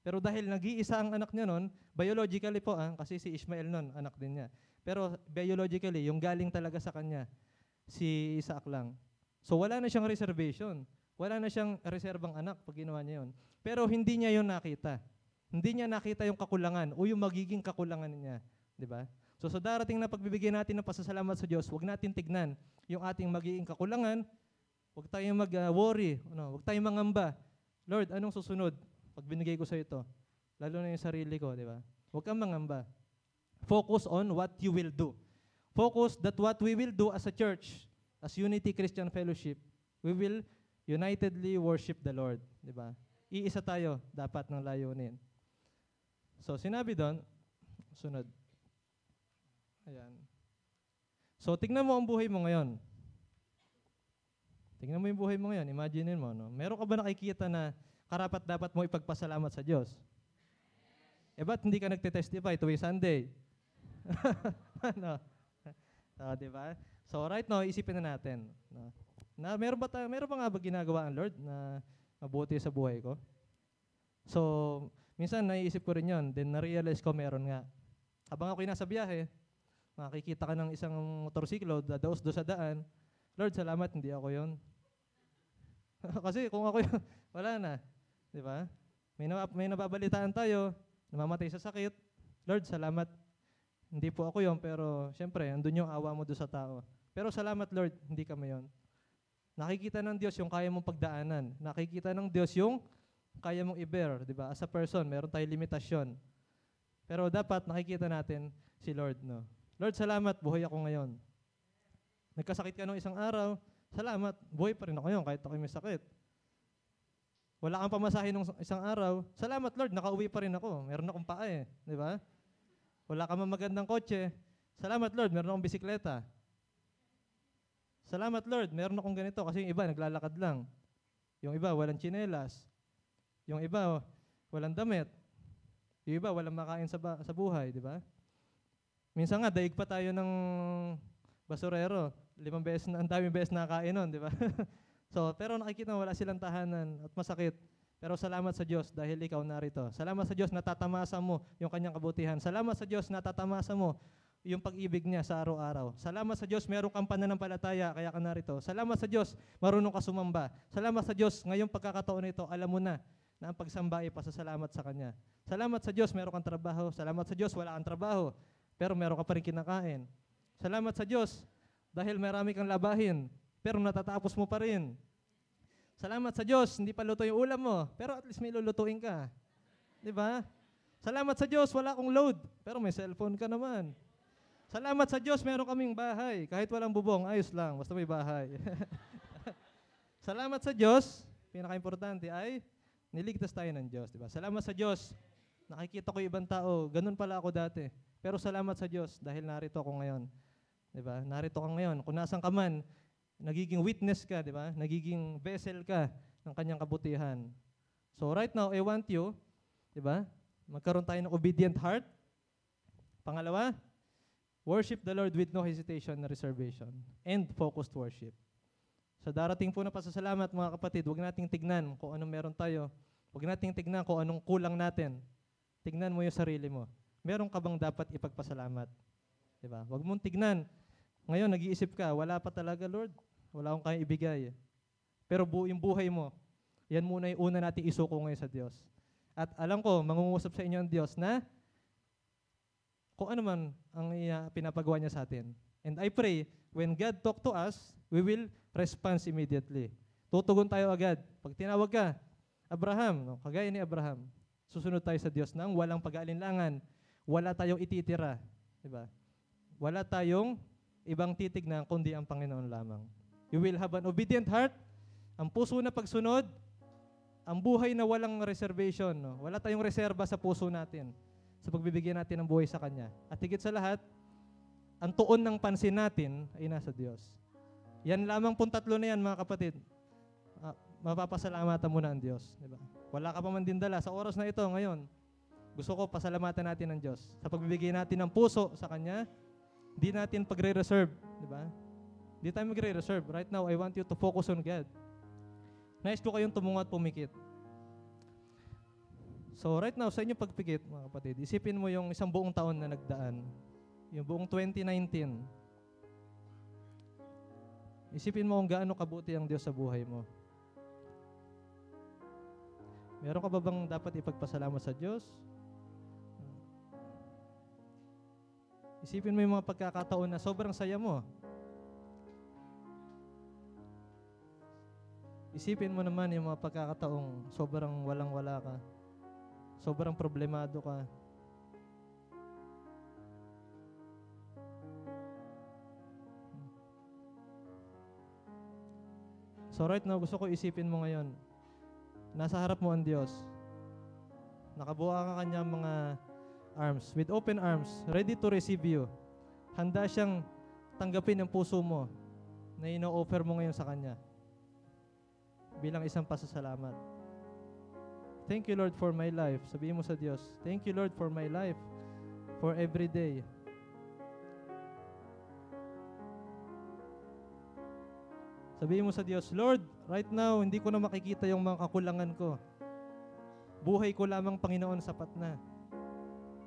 Pero dahil nag-iisa ang anak niya noon, biologically po, ah, kasi si Ishmael noon, anak din niya. Pero biologically, yung galing talaga sa kanya, si Isaac lang. So wala na siyang reservation. Wala na siyang reserbang anak pag ginawa niya yun. Pero hindi niya yun nakita. Hindi niya nakita yung kakulangan o yung magiging kakulangan niya. Di ba? So sa darating na pagbibigay natin ng pasasalamat sa Diyos, huwag natin tignan yung ating magiging kakulangan. Huwag tayong mag-worry. ano, huwag tayong mangamba. Lord, anong susunod pag binigay ko sa ito? Lalo na yung sarili ko, di ba? Huwag kang mangamba. Focus on what you will do. Focus that what we will do as a church, as Unity Christian Fellowship, we will unitedly worship the Lord, di ba? Iisa tayo dapat ng layunin. So sinabi doon, sunod. Ayan. So tignan mo ang buhay mo ngayon. Tingnan mo yung buhay mo ngayon, imaginein mo, no? Meron ka ba nakikita na karapat dapat mo ipagpasalamat sa Diyos? Eh ba't hindi ka nagte-testify tuwing Sunday? ano? So, di ba? So right now, isipin na natin. No? Na meron ba tayo, meron ba nga ba ginagawa ang Lord na mabuti sa buhay ko? So, minsan naiisip ko rin yon, then na-realize ko meron nga. Habang ako'y nasa biyahe, makikita ka ng isang motorsiklo, dadaos do sa daan, Lord, salamat, hindi ako yon. Kasi kung ako yun, wala na. Di ba? May, nab- may nababalitaan tayo, namamatay sa sakit. Lord, salamat. Hindi po ako yon, pero syempre, andun yung awa mo do sa tao. Pero salamat, Lord, hindi kami yon. Nakikita ng Diyos yung kaya mong pagdaanan. Nakikita ng Diyos yung kaya mong i-bear, di ba? As a person, meron tayong limitasyon. Pero dapat nakikita natin si Lord, no? Lord, salamat, buhay ako ngayon. Nagkasakit ka nung isang araw, salamat, buhay pa rin ako ngayon kahit ako may sakit. Wala kang pamasahin nung isang araw, salamat Lord, nakauwi pa rin ako. Meron akong paa eh, di ba? Wala ka man magandang kotse, salamat Lord, meron akong bisikleta. Salamat Lord, meron akong ganito kasi yung iba naglalakad lang. Yung iba walang tsinelas. Yung iba walang damit. Yung iba walang makain sa, ba- sa buhay, di ba? Minsan nga, daig pa tayo ng basurero. Limang beses na, ang daming beses nakain nun, di ba? so, pero nakikita mo, wala silang tahanan at masakit. Pero salamat sa Diyos dahil ikaw narito. Salamat sa Diyos na tatamasa mo yung kanyang kabutihan. Salamat sa Diyos na tatamasa mo yung pag-ibig niya sa araw-araw. Salamat sa Diyos, meron kang pananampalataya, kaya ka narito. Salamat sa Diyos, marunong ka sumamba. Salamat sa Diyos, ngayong pagkakataon nito, alam mo na na ang pagsamba ay pasasalamat sa Kanya. Salamat sa Diyos, meron kang trabaho. Salamat sa Diyos, wala kang trabaho. Pero meron ka pa rin kinakain. Salamat sa Diyos, dahil marami kang labahin, pero natatapos mo pa rin. Salamat sa Diyos, hindi pa luto yung ulam mo, pero at least may lulutuin ka. Di ba? Salamat sa Diyos, wala akong load, pero may cellphone ka naman. Salamat sa Diyos, meron kaming bahay. Kahit walang bubong, ayos lang, basta may bahay. Salamat sa Diyos, pinaka-importante ay niligtas tayo ng Diyos, di ba? Salamat sa Diyos. Nakikita ko ibang tao, ganun pala ako dati. Pero salamat sa Diyos dahil narito ako ngayon. Di ba? Narito ka ngayon. Kung nasan ka man, nagiging witness ka, di ba? Nagiging vessel ka ng kanyang kabutihan. So right now, I want you, di ba? Magkaroon tayo ng obedient heart. Pangalawa, worship the Lord with no hesitation na reservation and focused worship. Sa darating po na pasasalamat mga kapatid, huwag nating tignan kung anong meron tayo. Huwag nating tignan kung anong kulang natin. Tignan mo yung sarili mo. Meron ka bang dapat ipagpasalamat? Di ba? Huwag mong tignan. Ngayon, nag-iisip ka, wala pa talaga, Lord. Wala akong kaya ibigay. Pero bu yung buhay mo, yan muna yung una nating isuko ngayon sa Diyos. At alam ko, mangungusap sa inyo ang Diyos na kung ano man ang pinapagawa niya sa atin. And I pray, when God talk to us, we will respond immediately. Tutugon tayo agad. Pag tinawag ka, Abraham, no, kagaya ni Abraham, susunod tayo sa Diyos nang walang pag-aalinlangan. Wala tayong ititira. Diba? Wala tayong ibang titignan kundi ang Panginoon lamang. You will have an obedient heart, ang puso na pagsunod, ang buhay na walang reservation. No? Wala tayong reserba sa puso natin sa pagbibigyan natin ng buhay sa Kanya. At higit sa lahat, ang tuon ng pansin natin ay nasa Diyos. Yan lamang pong tatlo na yan, mga kapatid. Ah, mapapasalamatan mo na ang Diyos. Di ba? Wala ka pa man din dala. Sa oras na ito, ngayon, gusto ko pasalamatan natin ng Diyos. Sa pagbibigay natin ng puso sa Kanya, di natin pagre-reserve. Di ba? Di tayo magre-reserve. Right now, I want you to focus on God. Nais ko kayong tumungo at pumikit. So right now, sa inyong pagpikit, mga kapatid, isipin mo yung isang buong taon na nagdaan. Yung buong 2019. Isipin mo kung gaano kabuti ang Diyos sa buhay mo. Meron ka ba bang dapat ipagpasalamat sa Diyos? Isipin mo yung mga pagkakataon na sobrang saya mo. Isipin mo naman yung mga pagkakataong sobrang walang-wala ka. Sobrang problemado ka. So right now, gusto ko isipin mo ngayon, nasa harap mo ang Diyos. Nakabuha ka kanyang mga arms, with open arms, ready to receive you. Handa siyang tanggapin ang puso mo na ino-offer mo ngayon sa Kanya. bilang isang pasasalamat. Thank you, Lord, for my life. Sabihin mo sa Diyos, Thank you, Lord, for my life, for every day. Sabihin mo sa Diyos, Lord, right now, hindi ko na makikita yung mga kakulangan ko. Buhay ko lamang, Panginoon, sapat na.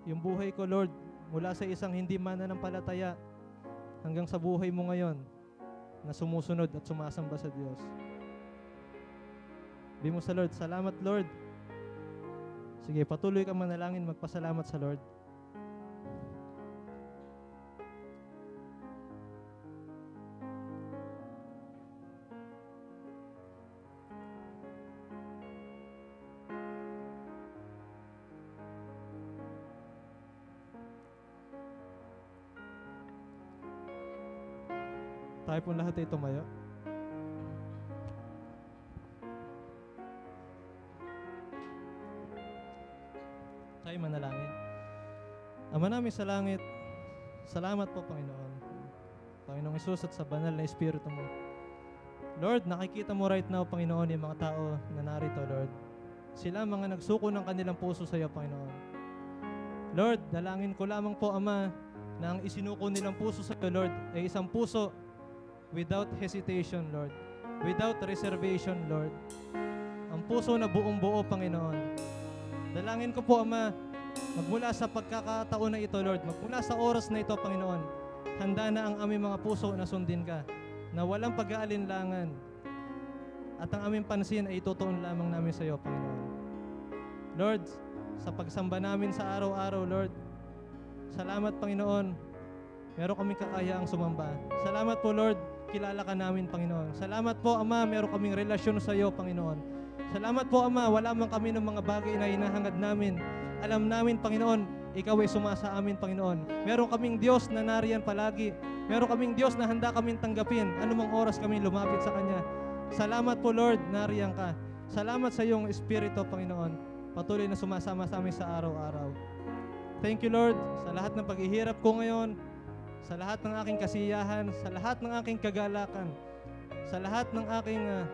Yung buhay ko, Lord, mula sa isang hindi mananampalataya hanggang sa buhay mo ngayon na sumusunod at sumasamba sa Diyos. Mo sa Lord, salamat Lord. Sige, patuloy ka manalangin, magpasalamat sa Lord. Tayo pong lahat ay tumayo. Tayo manalangin. Ama namin sa langit, salamat po Panginoon. Panginoong Isus at sa banal na Espiritu mo. Lord, nakikita mo right now, Panginoon, yung mga tao na narito, Lord. Sila mga nagsuko ng kanilang puso sa iyo, Panginoon. Lord, dalangin ko lamang po, Ama, na ang isinuko nilang puso sa iyo, Lord, ay isang puso without hesitation, Lord. Without reservation, Lord. Ang puso na buong buo, Panginoon. Dalangin ko po, Ama, magmula sa pagkakataon na ito, Lord, magmula sa oras na ito, Panginoon, handa na ang aming mga puso na sundin ka, na walang pag-aalinlangan. At ang aming pansin ay itutuon lamang namin sa iyo, Panginoon. Lord, sa pagsamba namin sa araw-araw, Lord, salamat, Panginoon, meron kaming kakayaang sumamba. Salamat po, Lord, kilala ka namin, Panginoon. Salamat po, Ama, meron kaming relasyon sa iyo, Panginoon. Salamat po, Ama, wala man kami ng mga bagay na hinahangad namin. Alam namin, Panginoon, Ikaw ay sumasa amin, Panginoon. Meron kaming Diyos na nariyan palagi. Meron kaming Diyos na handa kaming tanggapin anumang oras kami lumapit sa Kanya. Salamat po, Lord, nariyan ka. Salamat sa iyong Espiritu, Panginoon. Patuloy na sumasama sa amin sa araw-araw. Thank you, Lord, sa lahat ng paghihirap ko ngayon, sa lahat ng aking kasiyahan, sa lahat ng aking kagalakan, sa lahat ng aking ah,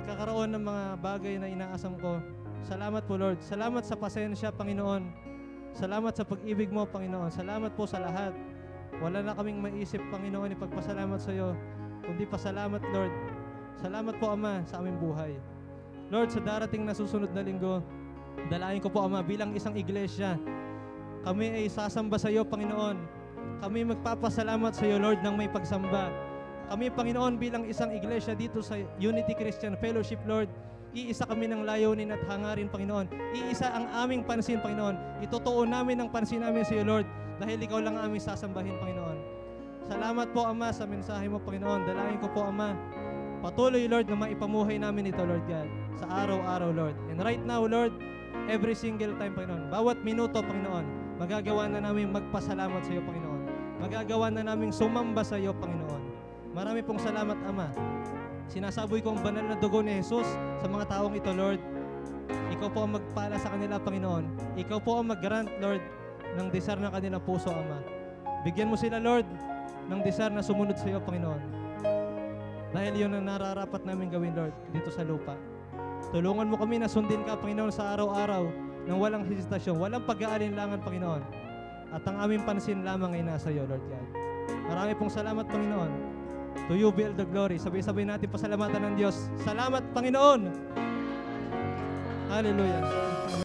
pagkakaroon ng mga bagay na inaasam ko. Salamat po, Lord. Salamat sa pasensya, Panginoon. Salamat sa pag-ibig mo, Panginoon. Salamat po sa lahat. Wala na kaming maisip, Panginoon, ipagpasalamat sa iyo, kundi pasalamat, Lord. Salamat po, Ama, sa aming buhay. Lord, sa darating na susunod na linggo, dalayan ko po, Ama, bilang isang iglesia, kami ay sasamba sa iyo, Panginoon. Kami magpapasalamat sa iyo, Lord, ng may pagsamba. Kami, Panginoon, bilang isang iglesia dito sa Unity Christian Fellowship, Lord, iisa kami ng layunin at hangarin, Panginoon. Iisa ang aming pansin, Panginoon. Itutuon namin ang pansin namin sa iyo, Lord, dahil Ikaw lang ang aming sasambahin, Panginoon. Salamat po, Ama, sa mensahe mo, Panginoon. Dalangin ko po, Ama, patuloy, Lord, na maipamuhay namin ito, Lord God, sa araw-araw, Lord. And right now, Lord, every single time, Panginoon, bawat minuto, Panginoon, magagawa na namin magpasalamat sa iyo, Panginoon. Magagawa na namin sumamba sa iyo, Panginoon. Marami pong salamat, Ama. Sinasaboy ko ang banal na dugo ni Jesus sa mga taong ito, Lord. Ikaw po ang magpala sa kanila, Panginoon. Ikaw po ang mag-grant, Lord, ng desire ng kanilang puso, Ama. Bigyan mo sila, Lord, ng desire na sumunod sa iyo, Panginoon. Dahil yun ang nararapat namin gawin, Lord, dito sa lupa. Tulungan mo kami na sundin ka, Panginoon, sa araw-araw nang walang hesitasyon, walang pag-aalinlangan, Panginoon. At ang aming pansin lamang ay nasa iyo, Lord God. Marami pong salamat, Panginoon. To you be all the glory. Sabay-sabay natin pasalamatan ng Diyos. Salamat, Panginoon! Hallelujah.